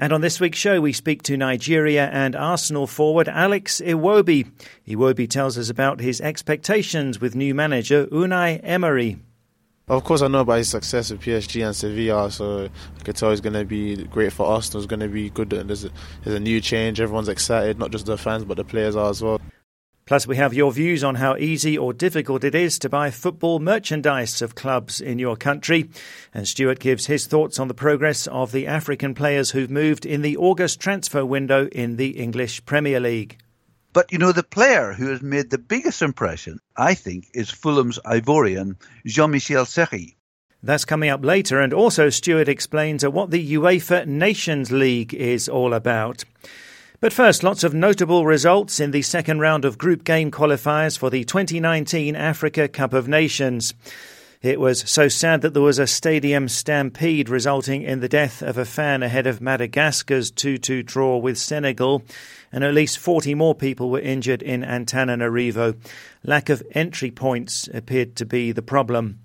And on this week's show, we speak to Nigeria and Arsenal forward Alex Iwobi. Iwobi tells us about his expectations with new manager Unai Emery. Of course, I know about his success with PSG and Sevilla, so I could tell he's going to be great for Arsenal. It's going to be good. There's a, there's a new change. Everyone's excited, not just the fans, but the players are as well. Plus, we have your views on how easy or difficult it is to buy football merchandise of clubs in your country. And Stuart gives his thoughts on the progress of the African players who've moved in the August transfer window in the English Premier League. But you know, the player who has made the biggest impression, I think, is Fulham's Ivorian, Jean Michel Seri. That's coming up later, and also Stuart explains what the UEFA Nations League is all about. But first, lots of notable results in the second round of group game qualifiers for the 2019 Africa Cup of Nations. It was so sad that there was a stadium stampede resulting in the death of a fan ahead of Madagascar's 2 2 draw with Senegal, and at least 40 more people were injured in Antananarivo. Lack of entry points appeared to be the problem.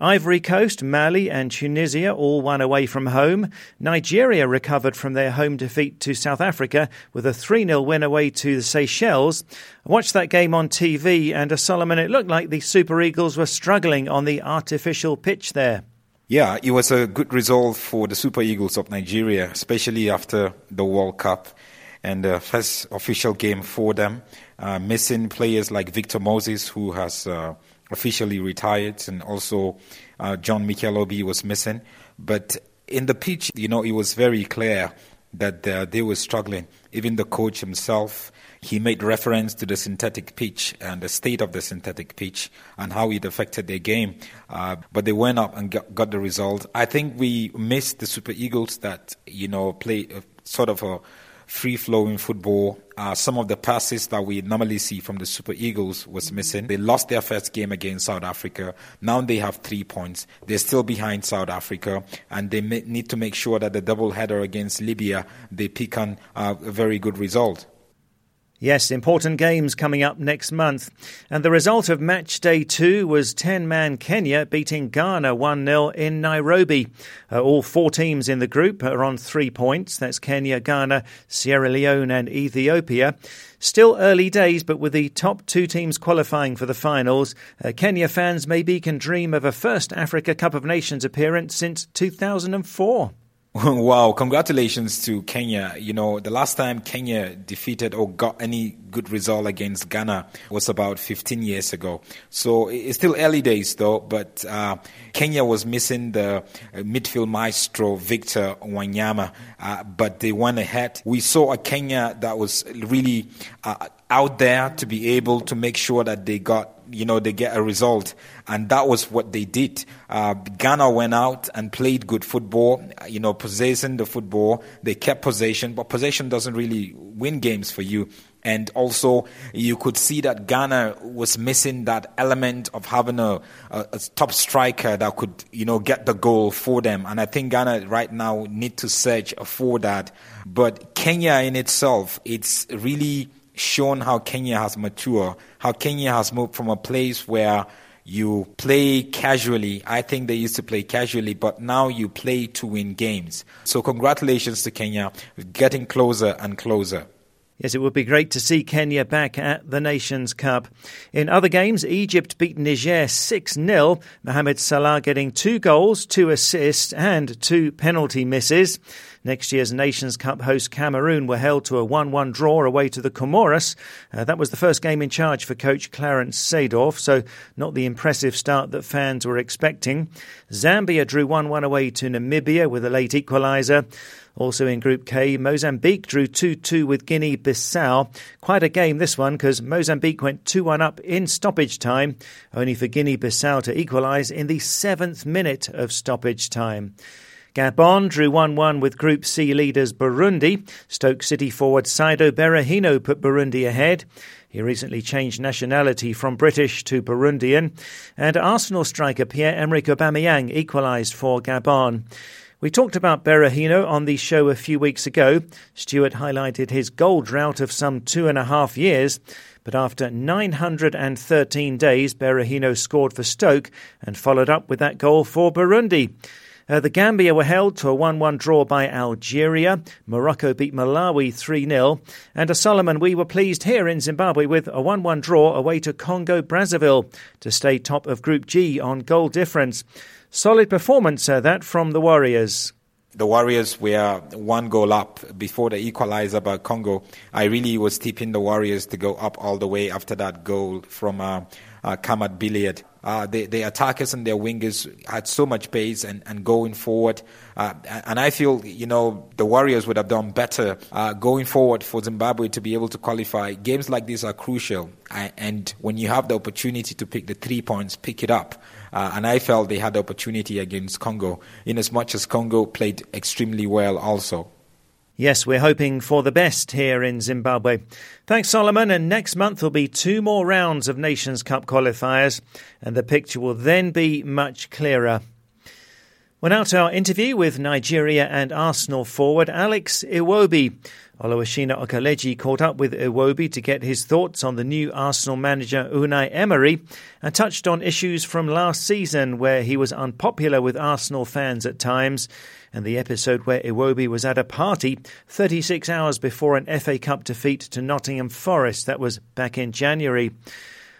Ivory Coast, Mali, and Tunisia all won away from home. Nigeria recovered from their home defeat to South Africa with a 3 0 win away to the Seychelles. I watched that game on TV, and a uh, Solomon, it looked like the Super Eagles were struggling on the artificial pitch there. Yeah, it was a good result for the Super Eagles of Nigeria, especially after the World Cup and the first official game for them. Uh, missing players like Victor Moses, who has. Uh, officially retired, and also uh, John Mikel Obi was missing. But in the pitch, you know, it was very clear that uh, they were struggling. Even the coach himself, he made reference to the synthetic pitch and the state of the synthetic pitch and how it affected their game. Uh, but they went up and got, got, the result. I think we missed the Super Eagles that, you know, play sort of a free flowing football. Uh, some of the passes that we normally see from the Super Eagles was missing. They lost their first game against South Africa. Now they have three points. They're still behind South Africa, and they need to make sure that the double header against Libya they pick on uh, a very good result. Yes, important games coming up next month. And the result of match day two was 10 man Kenya beating Ghana 1 0 in Nairobi. Uh, all four teams in the group are on three points. That's Kenya, Ghana, Sierra Leone, and Ethiopia. Still early days, but with the top two teams qualifying for the finals, uh, Kenya fans maybe can dream of a first Africa Cup of Nations appearance since 2004. Wow, congratulations to Kenya. You know, the last time Kenya defeated or got any good result against Ghana was about 15 years ago. So it's still early days though, but uh, Kenya was missing the uh, midfield maestro Victor Wanyama, uh, but they went ahead. We saw a Kenya that was really uh, out there to be able to make sure that they got you know, they get a result. And that was what they did. Uh, Ghana went out and played good football, you know, possessing the football. They kept possession, but possession doesn't really win games for you. And also, you could see that Ghana was missing that element of having a, a, a, top striker that could, you know, get the goal for them. And I think Ghana right now need to search for that. But Kenya in itself, it's really shown how Kenya has matured, how Kenya has moved from a place where you play casually. I think they used to play casually, but now you play to win games. So, congratulations to Kenya, getting closer and closer. Yes, it would be great to see Kenya back at the Nations Cup. In other games, Egypt beat Niger 6 0. Mohamed Salah getting two goals, two assists, and two penalty misses. Next year's Nations Cup host Cameroon were held to a 1 1 draw away to the Comoros. Uh, that was the first game in charge for coach Clarence Seedorf, so not the impressive start that fans were expecting. Zambia drew 1 1 away to Namibia with a late equaliser. Also in Group K, Mozambique drew 2 2 with Guinea Bissau. Quite a game this one because Mozambique went 2 1 up in stoppage time, only for Guinea Bissau to equalise in the seventh minute of stoppage time. Gabon drew 1 1 with Group C leaders Burundi. Stoke City forward Saido Berahino put Burundi ahead. He recently changed nationality from British to Burundian. And Arsenal striker Pierre-Emerick Aubameyang equalised for Gabon. We talked about Berahino on the show a few weeks ago. Stuart highlighted his goal drought of some two and a half years. But after 913 days, Berahino scored for Stoke and followed up with that goal for Burundi. Uh, the Gambia were held to a 1 1 draw by Algeria. Morocco beat Malawi 3 0. And a Solomon, we were pleased here in Zimbabwe with a 1 1 draw away to Congo Brazzaville to stay top of Group G on goal difference. Solid performance, uh, that from the Warriors the Warriors were one goal up before the equalizer by Congo. I really was tipping the Warriors to go up all the way after that goal from uh, uh, Billiat. Uh, the, the, attackers and their wingers had so much pace and, and going forward. Uh, and I feel, you know, the Warriors would have done better uh, going forward for Zimbabwe to be able to qualify. Games like these are crucial. And when you have the opportunity to pick the three points, pick it up. Uh, and I felt they had the opportunity against Congo, in as much as Congo played extremely well also. Yes, we're hoping for the best here in Zimbabwe. Thanks, Solomon. And next month will be two more rounds of Nations Cup qualifiers, and the picture will then be much clearer. We're now to our interview with Nigeria and Arsenal forward Alex Iwobi. Oluwashina Okeleji caught up with Iwobi to get his thoughts on the new Arsenal manager Unai Emery and touched on issues from last season where he was unpopular with Arsenal fans at times and the episode where Iwobi was at a party 36 hours before an FA Cup defeat to Nottingham Forest that was back in January.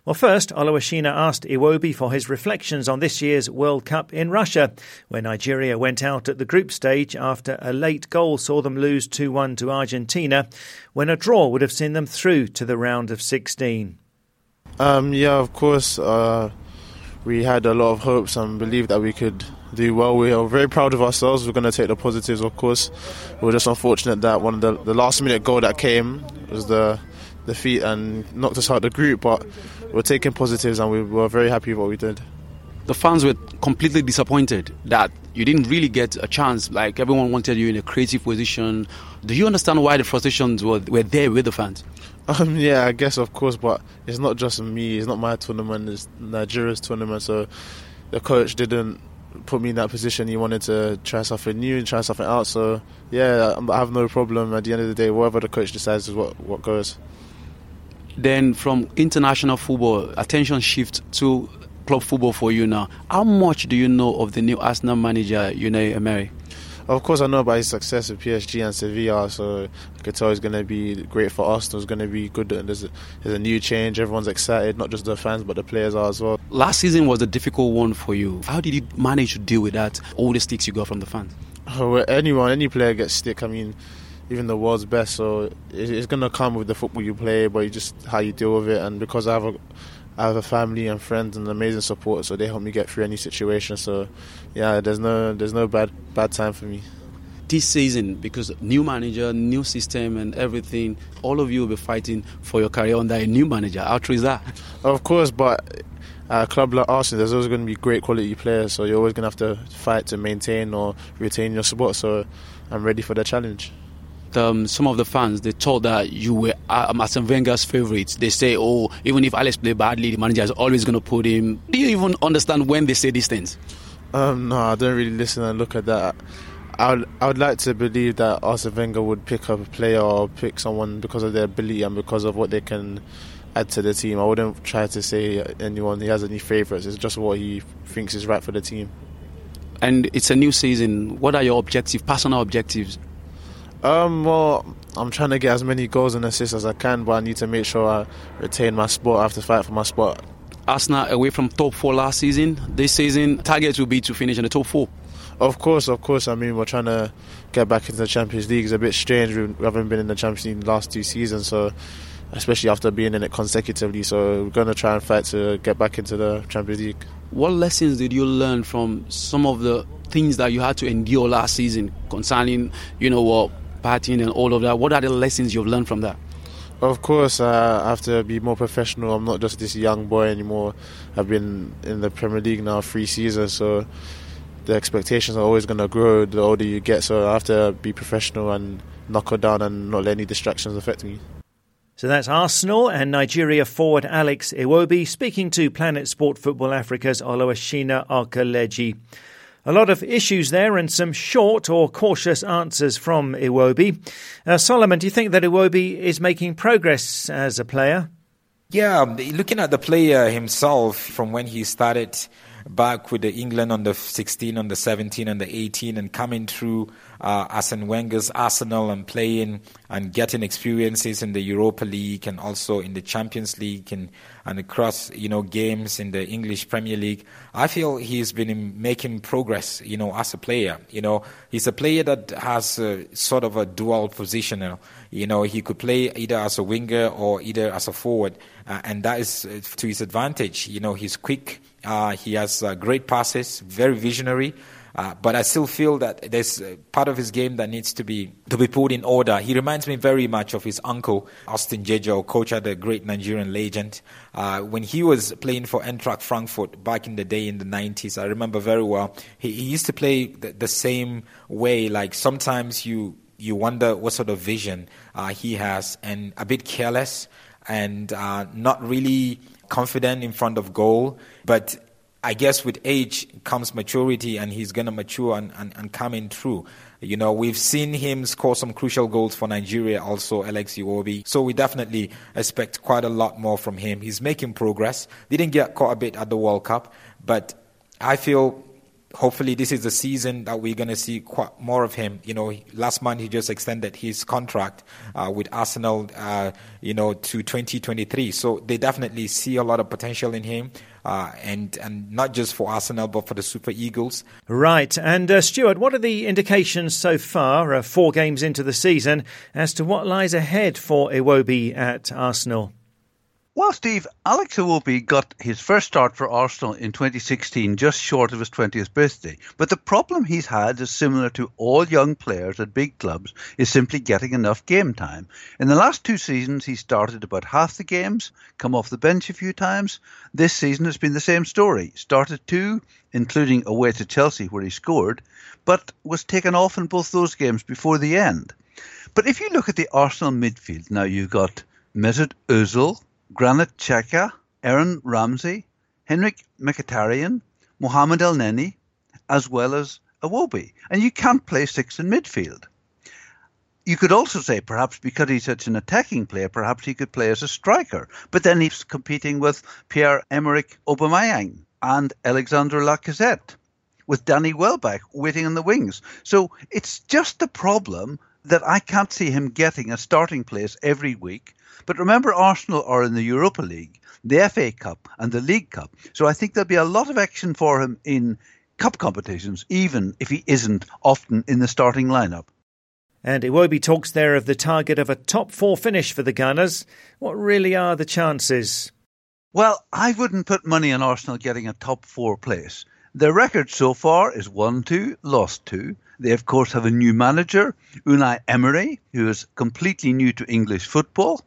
Well, first, Oluwashina asked Iwobi for his reflections on this year's World Cup in Russia, where Nigeria went out at the group stage after a late goal saw them lose 2 1 to Argentina, when a draw would have seen them through to the round of 16. Um, yeah, of course. Uh, we had a lot of hopes and believed that we could do well. We are very proud of ourselves. We're going to take the positives, of course. We are just unfortunate that one of the, the last minute goal that came was the defeat and knocked us out of the group, but we're taking positives and we were very happy with what we did. The fans were completely disappointed that you didn't really get a chance. Like everyone wanted you in a creative position. Do you understand why the frustrations were, were there with the fans? Um, yeah, I guess of course, but it's not just me. It's not my tournament. It's Nigeria's tournament. So the coach didn't put me in that position. He wanted to try something new and try something out. So yeah, I have no problem. At the end of the day, whatever the coach decides is what what goes. Then from international football, attention shifts to club football for you now. How much do you know of the new Arsenal manager, Unai Emery? Of course, I know about his success with PSG and Sevilla, so I could tell he's going to be great for Arsenal. It's going to be good. There's a, there's a new change. Everyone's excited, not just the fans, but the players are as well. Last season was a difficult one for you. How did you manage to deal with that? All the sticks you got from the fans? Oh, anyone, any player gets stick. I mean, even the world's best. So it's going to come with the football you play, but just how you deal with it. And because I have a I have a family and friends and amazing support, so they help me get through any situation. So, yeah, there's no there's no bad bad time for me. This season, because new manager, new system, and everything, all of you will be fighting for your career under a new manager. How true is that? Of course, but at a club like Arsenal, there's always going to be great quality players, so you're always going to have to fight to maintain or retain your support. So, I'm ready for the challenge um, some of the fans they thought that you were uh, Arsene Wenger's favourites. They say, "Oh, even if Alex play badly, the manager is always going to put him." Do you even understand when they say these things? Um, no, I don't really listen and look at that. I would, I would like to believe that Arsene Wenger would pick up a player or pick someone because of their ability and because of what they can add to the team. I wouldn't try to say anyone he has any favourites. It's just what he thinks is right for the team. And it's a new season. What are your objectives, personal objectives? Um, well, I'm trying to get as many goals and assists as I can, but I need to make sure I retain my spot. I have to fight for my spot. Arsenal away from top four last season. This season, target will be to finish in the top four. Of course, of course. I mean, we're trying to get back into the Champions League. It's a bit strange. We haven't been in the Champions League the last two seasons, so especially after being in it consecutively. So we're going to try and fight to get back into the Champions League. What lessons did you learn from some of the things that you had to endure last season concerning, you know, what partying and all of that. What are the lessons you've learned from that? Of course, uh, I have to be more professional. I'm not just this young boy anymore. I've been in the Premier League now three seasons, so the expectations are always going to grow the older you get. So I have to be professional and knuckle down and not let any distractions affect me. So that's Arsenal and Nigeria forward Alex Iwobi speaking to Planet Sport Football Africa's Oluwashina Okeleji. A lot of issues there and some short or cautious answers from Iwobi. Uh, Solomon, do you think that Iwobi is making progress as a player? Yeah, looking at the player himself from when he started back with the England on the 16, on the 17, and the 18, and coming through uh, Arsene Wenger's Arsenal and playing and getting experiences in the Europa League and also in the Champions League and, and across you know games in the English Premier League. I feel he's been making progress, you know, as a player. You know, he's a player that has a, sort of a dual position. You know, he could play either as a winger or either as a forward, uh, and that is uh, to his advantage. You know, he's quick. Uh, he has uh, great passes, very visionary. Uh, but I still feel that there's part of his game that needs to be to be put in order. He reminds me very much of his uncle Austin Jay-Jay, coach at the great Nigerian legend. Uh, when he was playing for Eintracht Frankfurt back in the day in the 90s, I remember very well. He, he used to play the, the, same way. Like sometimes you you wonder what sort of vision uh, he has, and a bit careless and uh, not really confident in front of goal, but I guess with age comes maturity, and he's going to mature and, and, and come in through. You know, we've seen him score some crucial goals for Nigeria, also Alex Iwobi. So we definitely expect quite a lot more from him. He's making progress. Didn't get caught a bit at the World Cup, but I feel hopefully this is the season that we're going to see quite more of him. You know, last month he just extended his contract uh, with Arsenal, uh, you know, to 2023. So they definitely see a lot of potential in him. Uh, and and not just for Arsenal but for the Super Eagles. Right, and uh, Stuart, what are the indications so far, uh, four games into the season, as to what lies ahead for Iwobi at Arsenal? Well, Steve, Alex Iwobi got his first start for Arsenal in 2016, just short of his 20th birthday. But the problem he's had is similar to all young players at big clubs, is simply getting enough game time. In the last two seasons, he started about half the games, come off the bench a few times. This season has been the same story. Started two, including away to Chelsea where he scored, but was taken off in both those games before the end. But if you look at the Arsenal midfield, now you've got Mesut Ozil, Granit Xhaka, Aaron Ramsey, Henrikh Mkhitaryan, Mohamed Elneny, as well as Iwobi. And you can't play six in midfield. You could also say perhaps because he's such an attacking player, perhaps he could play as a striker. But then he's competing with Pierre-Emerick Aubameyang and Alexandre Lacazette, with Danny Welbeck waiting in the wings. So it's just a problem that I can't see him getting a starting place every week but remember, Arsenal are in the Europa League, the FA Cup, and the League Cup. So I think there'll be a lot of action for him in cup competitions, even if he isn't often in the starting lineup. And Iwobi talks there of the target of a top four finish for the Gunners. What really are the chances? Well, I wouldn't put money on Arsenal getting a top four place. Their record so far is 1 2, lost 2. They, of course, have a new manager, Unai Emery, who is completely new to English football.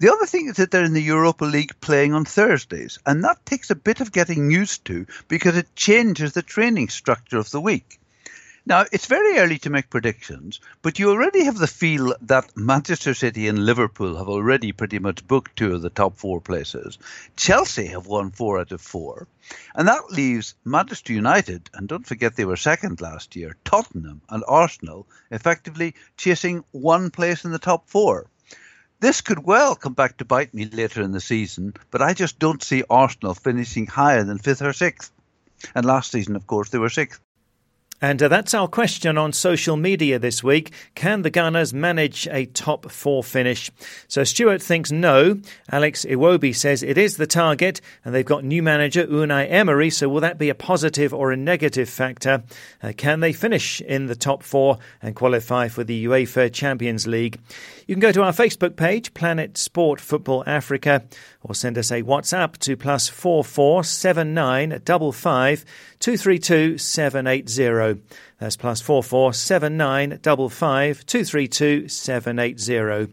The other thing is that they're in the Europa League playing on Thursdays, and that takes a bit of getting used to because it changes the training structure of the week. Now, it's very early to make predictions, but you already have the feel that Manchester City and Liverpool have already pretty much booked two of the top four places. Chelsea have won four out of four. And that leaves Manchester United, and don't forget they were second last year, Tottenham and Arsenal effectively chasing one place in the top four. This could well come back to bite me later in the season, but I just don't see Arsenal finishing higher than fifth or sixth. And last season, of course, they were sixth. And uh, that's our question on social media this week. Can the Gunners manage a top four finish? So Stuart thinks no. Alex Iwobi says it is the target, and they've got new manager Unai Emery. So will that be a positive or a negative factor? Uh, can they finish in the top four and qualify for the UEFA Champions League? You can go to our Facebook page, Planet Sport Football Africa, or send us a WhatsApp to plus four four seven nine double five two three two seven eight zero. That's plus four four seven nine double five two three two seven eight zero.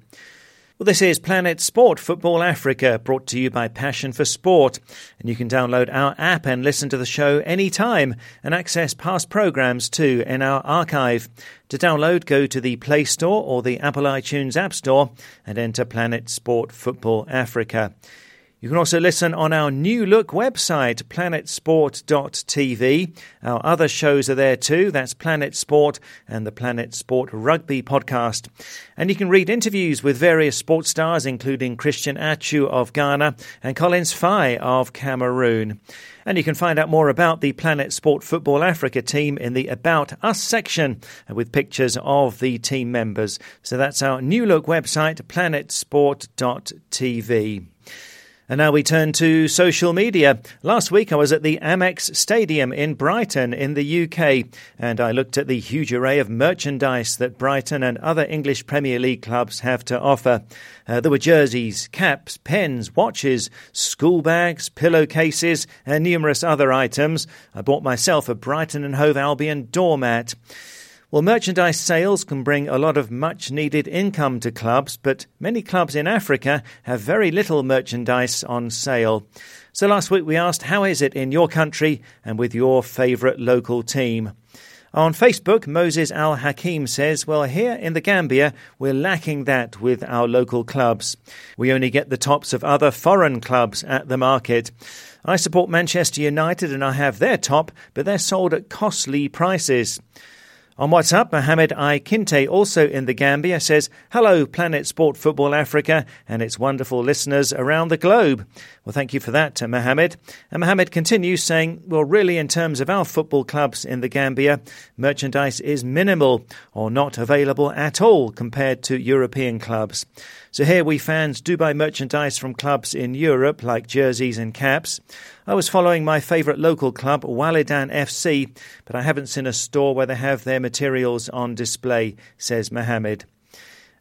Well, this is Planet Sport Football Africa, brought to you by Passion for Sport. And you can download our app and listen to the show anytime and access past programs too in our archive. To download, go to the Play Store or the Apple iTunes App Store and enter Planet Sport Football Africa. You can also listen on our new look website, planetsport.tv. Our other shows are there too. That's Planet Sport and the Planet Sport Rugby podcast. And you can read interviews with various sports stars, including Christian Atsu of Ghana and Collins Fai of Cameroon. And you can find out more about the Planet Sport Football Africa team in the About Us section with pictures of the team members. So that's our new look website, planetsport.tv. And now we turn to social media. Last week I was at the Amex Stadium in Brighton in the UK and I looked at the huge array of merchandise that Brighton and other English Premier League clubs have to offer. Uh, there were jerseys, caps, pens, watches, school bags, pillowcases, and numerous other items. I bought myself a Brighton and Hove Albion doormat. Well, merchandise sales can bring a lot of much needed income to clubs, but many clubs in Africa have very little merchandise on sale. So last week we asked, how is it in your country and with your favourite local team? On Facebook, Moses Al Hakim says, Well, here in the Gambia, we're lacking that with our local clubs. We only get the tops of other foreign clubs at the market. I support Manchester United and I have their top, but they're sold at costly prices. On WhatsApp, Mohammed I. Kinte, also in the Gambia, says, Hello, Planet Sport Football Africa and its wonderful listeners around the globe. Well, thank you for that, uh, Mohammed. And Mohammed continues saying, Well, really, in terms of our football clubs in the Gambia, merchandise is minimal or not available at all compared to European clubs. So here we fans do buy merchandise from clubs in Europe like jerseys and caps. I was following my favourite local club, Wallidan FC, but I haven't seen a store where they have their materials on display, says Mohammed.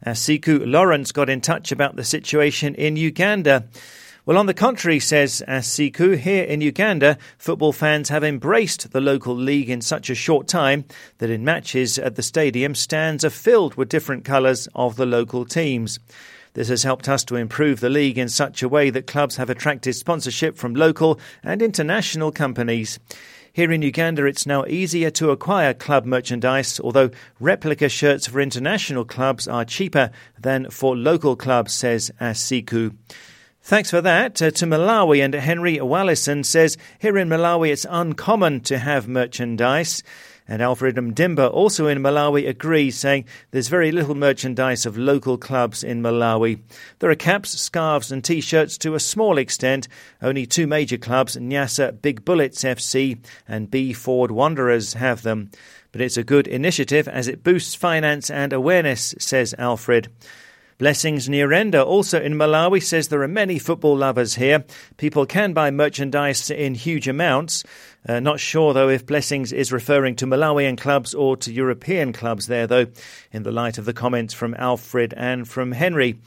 Uh, Siku Lawrence got in touch about the situation in Uganda. Well, on the contrary, says Asiku, here in Uganda, football fans have embraced the local league in such a short time that in matches at the stadium, stands are filled with different colours of the local teams. This has helped us to improve the league in such a way that clubs have attracted sponsorship from local and international companies. Here in Uganda, it's now easier to acquire club merchandise, although replica shirts for international clubs are cheaper than for local clubs, says Asiku. Thanks for that. Uh, to Malawi, and Henry Wallison says, Here in Malawi, it's uncommon to have merchandise. And Alfred Mdimba, also in Malawi, agrees, saying there's very little merchandise of local clubs in Malawi. There are caps, scarves, and t shirts to a small extent. Only two major clubs, Nyasa Big Bullets FC and Be Forward Wanderers, have them. But it's a good initiative as it boosts finance and awareness, says Alfred. Blessings Nyirenda, also in Malawi, says there are many football lovers here. People can buy merchandise in huge amounts. Uh, not sure, though, if Blessings is referring to Malawian clubs or to European clubs there, though, in the light of the comments from Alfred and from Henry.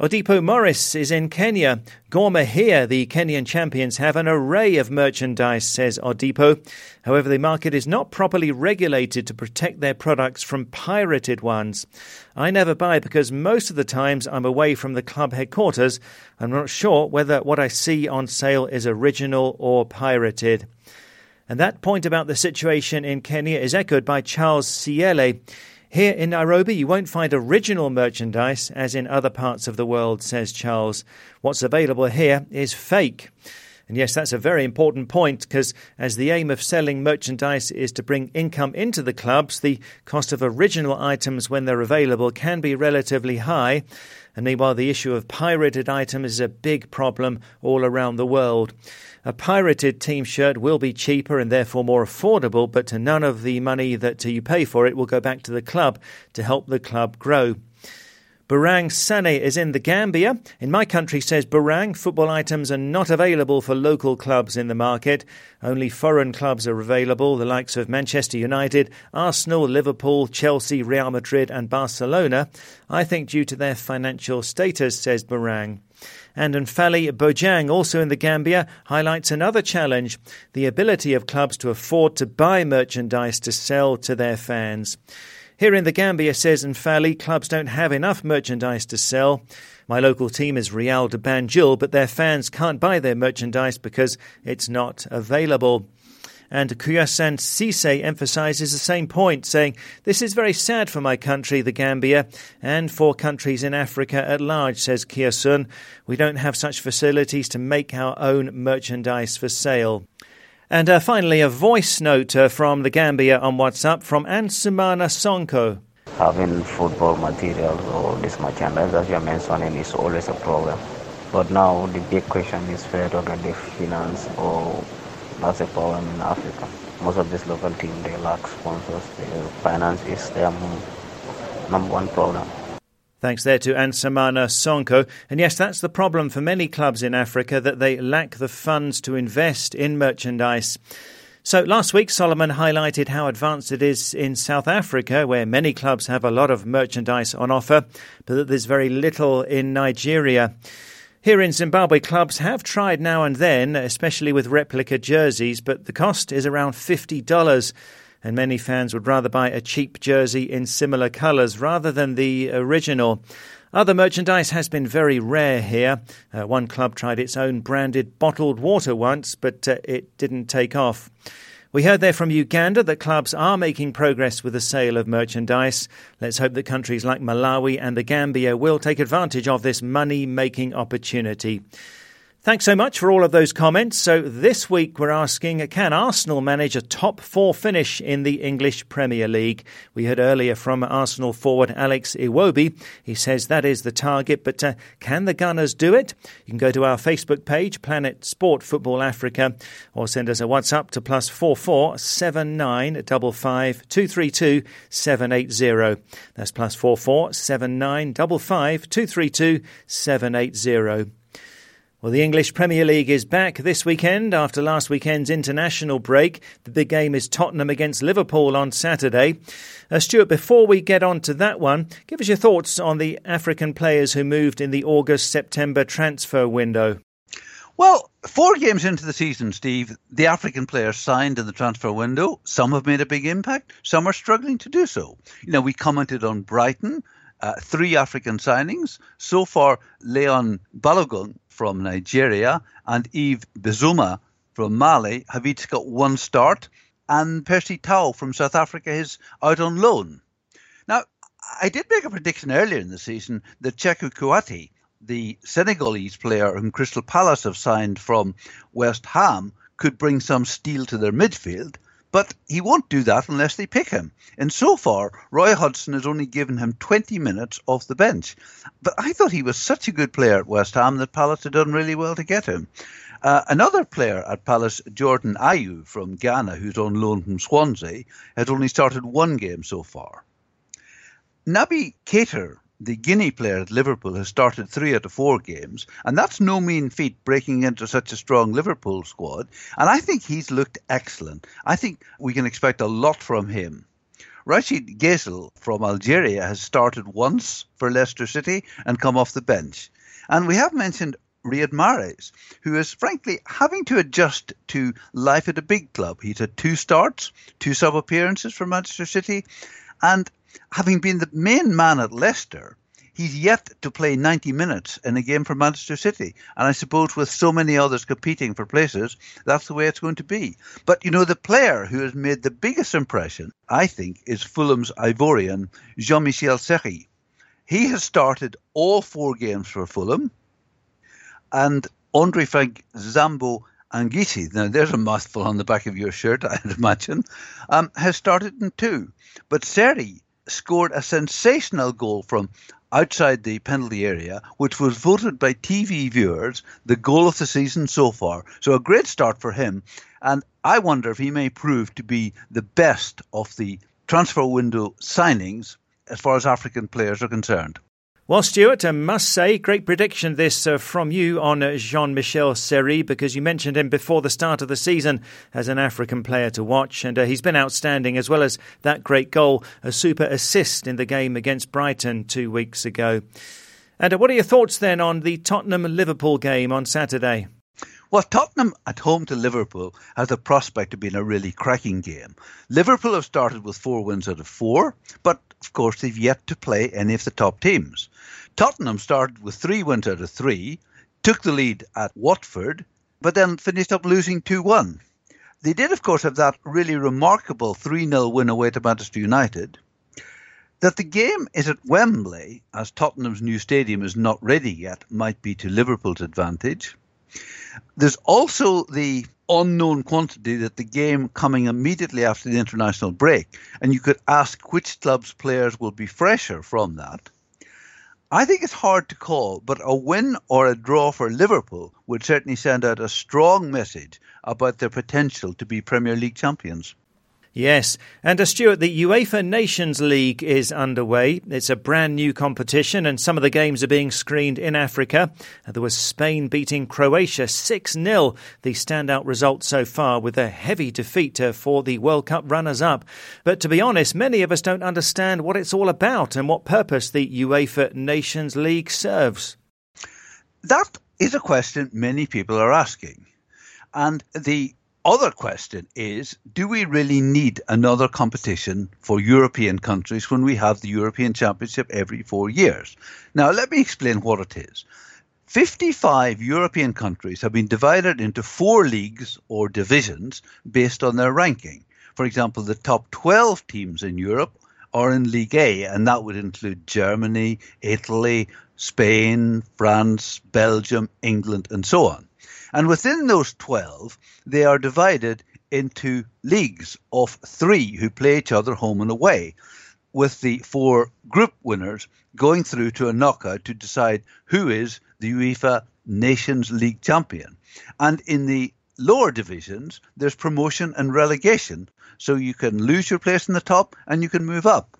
Odipo Morris is in Kenya. Gor Mahia, the Kenyan champions, have an array of merchandise, says Odipo. However, the market is not properly regulated to protect their products from pirated ones. I never buy because most of the times I'm away from the club headquarters. I'm not sure whether what I see on sale is original or pirated. And that point about the situation in Kenya is echoed by Charles Ciele. Here in Nairobi, you won't find original merchandise as in other parts of the world, says Charles. What's available here is fake. And yes, that's a very important point because as the aim of selling merchandise is to bring income into the clubs, the cost of original items when they're available can be relatively high. And meanwhile, the issue of pirated items is a big problem all around the world. A pirated team shirt will be cheaper and therefore more affordable, but none of the money that you pay for it will go back to the club to help the club grow. Barang Sane is in the Gambia. In my country, says Barang, football items are not available for local clubs in the market. Only foreign clubs are available, the likes of Manchester United, Arsenal, Liverpool, Chelsea, Real Madrid, and Barcelona. I think due to their financial status, says Barang. And Nfali Bojang, also in the Gambia, highlights another challenge the ability of clubs to afford to buy merchandise to sell to their fans. Here in the Gambia, says Nfali, clubs don't have enough merchandise to sell. My local team is Real de Banjul, but their fans can't buy their merchandise because it's not available. And Kuyasan Sise emphasizes the same point, saying, This is very sad for my country, the Gambia, and for countries in Africa at large, says Kiasun. We don't have such facilities to make our own merchandise for sale. And uh, finally, a voice note uh, from the Gambia on WhatsApp from Ansumana Sonko. Having football material or this merchandise, as you're mentioning, is always a problem. But now the big question is get the finance or that's a problem in Africa. Most of these local teams, they lack sponsors. The finance is their number one problem. Thanks there to Ansumana Sonko. And yes, that's the problem for many clubs in Africa that they lack the funds to invest in merchandise. So last week, Solomon highlighted how advanced it is in South Africa, where many clubs have a lot of merchandise on offer, but that there's very little in Nigeria. Here in Zimbabwe, clubs have tried now and then, especially with replica jerseys, but the cost is around $50 and many fans would rather buy a cheap jersey in similar colours rather than the original. Other merchandise has been very rare here. Uh, one club tried its own branded bottled water once, but uh, it didn't take off. We heard there from Uganda that clubs are making progress with the sale of merchandise. Let's hope that countries like Malawi and the Gambia will take advantage of this money making opportunity. Thanks so much for all of those comments. So, this week we're asking Can Arsenal manage a top four finish in the English Premier League? We heard earlier from Arsenal forward Alex Iwobi. He says that is the target, but uh, can the Gunners do it? You can go to our Facebook page, Planet Sport Football Africa, or send us a WhatsApp to plus 447955232780. That's plus 447955232780. Well, the English Premier League is back this weekend after last weekend's international break. The big game is Tottenham against Liverpool on Saturday. Uh, Stuart, before we get on to that one, give us your thoughts on the African players who moved in the August September transfer window. Well, four games into the season, Steve, the African players signed in the transfer window. Some have made a big impact, some are struggling to do so. You know, we commented on Brighton, uh, three African signings. So far, Leon Balogun from Nigeria and Yves Bissouma from Mali have each got one start, and Percy Tau from South Africa is out on loan. Now, I did make a prediction earlier in the season that Cheikhou Kouyaté, the Senegalese player whom Crystal Palace have signed from West Ham, could bring some steel to their midfield. But he won't do that unless they pick him. And so far, Roy Hodgson has only given him 20 minutes off the bench. But I thought he was such a good player at West Ham that Palace had done really well to get him. Uh, another player at Palace, Jordan Ayew from Ghana, who's on loan from Swansea, has only started one game so far. Naby Keita the Guinea player at Liverpool has started three out of four games, and that's no mean feat breaking into such a strong Liverpool squad. And I think he's looked excellent. I think we can expect a lot from him. Rachid Ghezzal from Algeria has started once for Leicester City and come off the bench. And we have mentioned Riyad Mahrez, who is frankly having to adjust to life at a big club. He's had two starts, two sub appearances for Manchester City, and having been the main man at Leicester, he's yet to play 90 minutes in a game for Manchester City. And I suppose with so many others competing for places, that's the way it's going to be. But you know, the player who has made the biggest impression, I think, is Fulham's Ivorian, Jean Michel Seri. He has started all four games for Fulham. And Andre Frank Zambo Anguissa, now there's a mouthful on the back of your shirt, I'd imagine, um, has started in two. But Seri scored a sensational goal from outside the penalty area, which was voted by TV viewers the goal of the season so far. So a great start for him. And I wonder if he may prove to be the best of the transfer window signings as far as African players are concerned. Well, Stuart, I must say, great prediction this uh, from you on uh, Jean Michel Seri because you mentioned him before the start of the season as an African player to watch, and uh, he's been outstanding as well as that great goal, a super assist in the game against Brighton two weeks ago. And uh, what are your thoughts then on the Tottenham Liverpool game on Saturday? Well, Tottenham at home to Liverpool has the prospect of being a really cracking game. Liverpool have started with four wins out of four, but of course they've yet to play any of the top teams. Tottenham started with three wins out of three, took the lead at Watford, but then finished up losing 2 1. They did, of course, have that really remarkable 3 0 win away to Manchester United. That the game is at Wembley, as Tottenham's new stadium is not ready yet, might be to Liverpool's advantage. There's also the unknown quantity that the game coming immediately after the international break, and you could ask which club's players will be fresher from that. I think it's hard to call, but a win or a draw for Liverpool would certainly send out a strong message about their potential to be Premier League champions. Yes, and uh, Stuart, the UEFA Nations League is underway. It's a brand new competition, and some of the games are being screened in Africa. Uh, there was Spain beating Croatia 6 0, the standout result so far, with a heavy defeat uh, for the World Cup runners up. But to be honest, many of us don't understand what it's all about and what purpose the UEFA Nations League serves. That is a question many people are asking. And the other question is do we really need another competition for European countries when we have the European Championship every four years? Now, let me explain what it is. 55 European countries have been divided into four leagues or divisions based on their ranking. For example, the top 12 teams in Europe are in League A, and that would include Germany, Italy, Spain, France, Belgium, England, and so on. And within those 12, they are divided into leagues of three who play each other home and away, with the four group winners going through to a knockout to decide who is the UEFA Nations League champion. And in the lower divisions, there's promotion and relegation. So you can lose your place in the top and you can move up.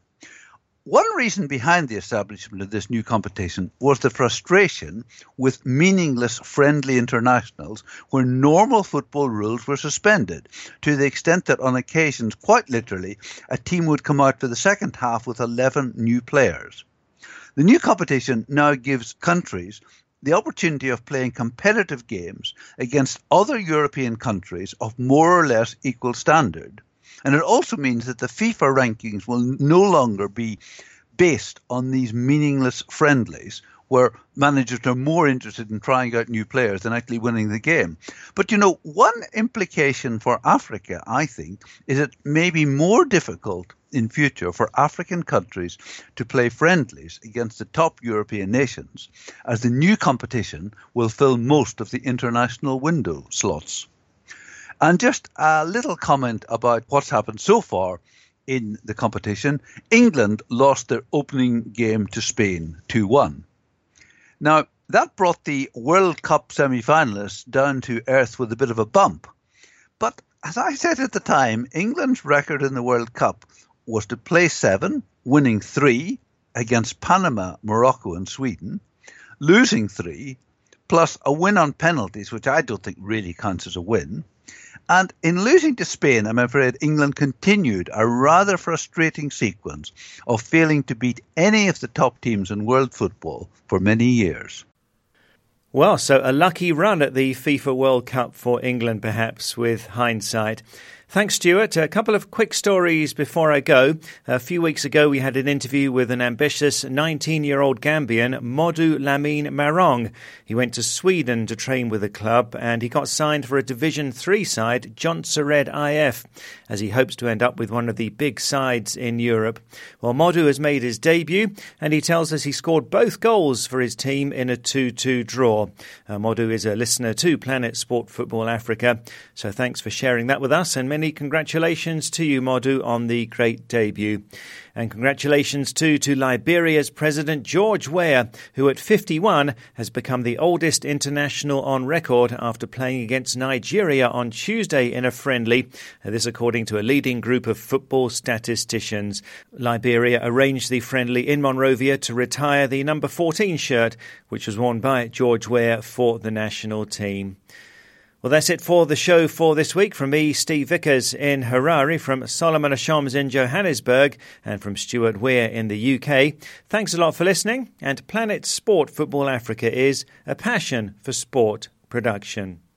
One reason behind the establishment of this new competition was the frustration with meaningless friendly internationals where normal football rules were suspended, to the extent that on occasions, quite literally, a team would come out for the second half with 11 new players. The new competition now gives countries the opportunity of playing competitive games against other European countries of more or less equal standard. And it also means that the FIFA rankings will no longer be based on these meaningless friendlies where managers are more interested in trying out new players than actually winning the game. But you know, one implication for Africa, I think, is it may be more difficult in future for African countries to play friendlies against the top European nations, as the new competition will fill most of the international window slots. And just a little comment about what's happened so far in the competition. England lost their opening game to Spain 2 1. Now, that brought the World Cup semi finalists down to earth with a bit of a bump. But as I said at the time, England's record in the World Cup was to play seven, winning three against Panama, Morocco, and Sweden, losing three, plus a win on penalties, which I don't think really counts as a win, and in losing to Spain, I'm afraid England continued a rather frustrating sequence of failing to beat any of the top teams in world football for many years. Well, so a lucky run at the FIFA World Cup for England, perhaps, with hindsight. Thanks, Stuart. A couple of quick stories before I go. A few weeks ago, we had an interview with an ambitious 19 year old Gambian, Modu Lamine Marong. He went to Sweden to train with the club and he got signed for a Division 3 side, Jonsered IF, as he hopes to end up with one of the big sides in Europe. Well, Modu has made his debut and he tells us he scored both goals for his team in a 2 2 draw. Uh, Modu is a listener to Planet Sport Football Africa, so thanks for sharing that with us and many congratulations to you, Modu, on the great debut. And congratulations too to Liberia's President George Weah, who at 51 has become the oldest international on record after playing against Nigeria on Tuesday in a friendly. Uh, this according to a leading group of football statisticians. Liberia arranged the friendly in Monrovia to retire the number 14 shirt, which was worn by George Weah for the national team. Well, that's it for the show for this week. From me, Steve Vickers in Harare, from Solomon Ashoms in Johannesburg, and from Stuart Weir in the UK. Thanks a lot for listening. And Planet Sport Football Africa is a passion for sport production.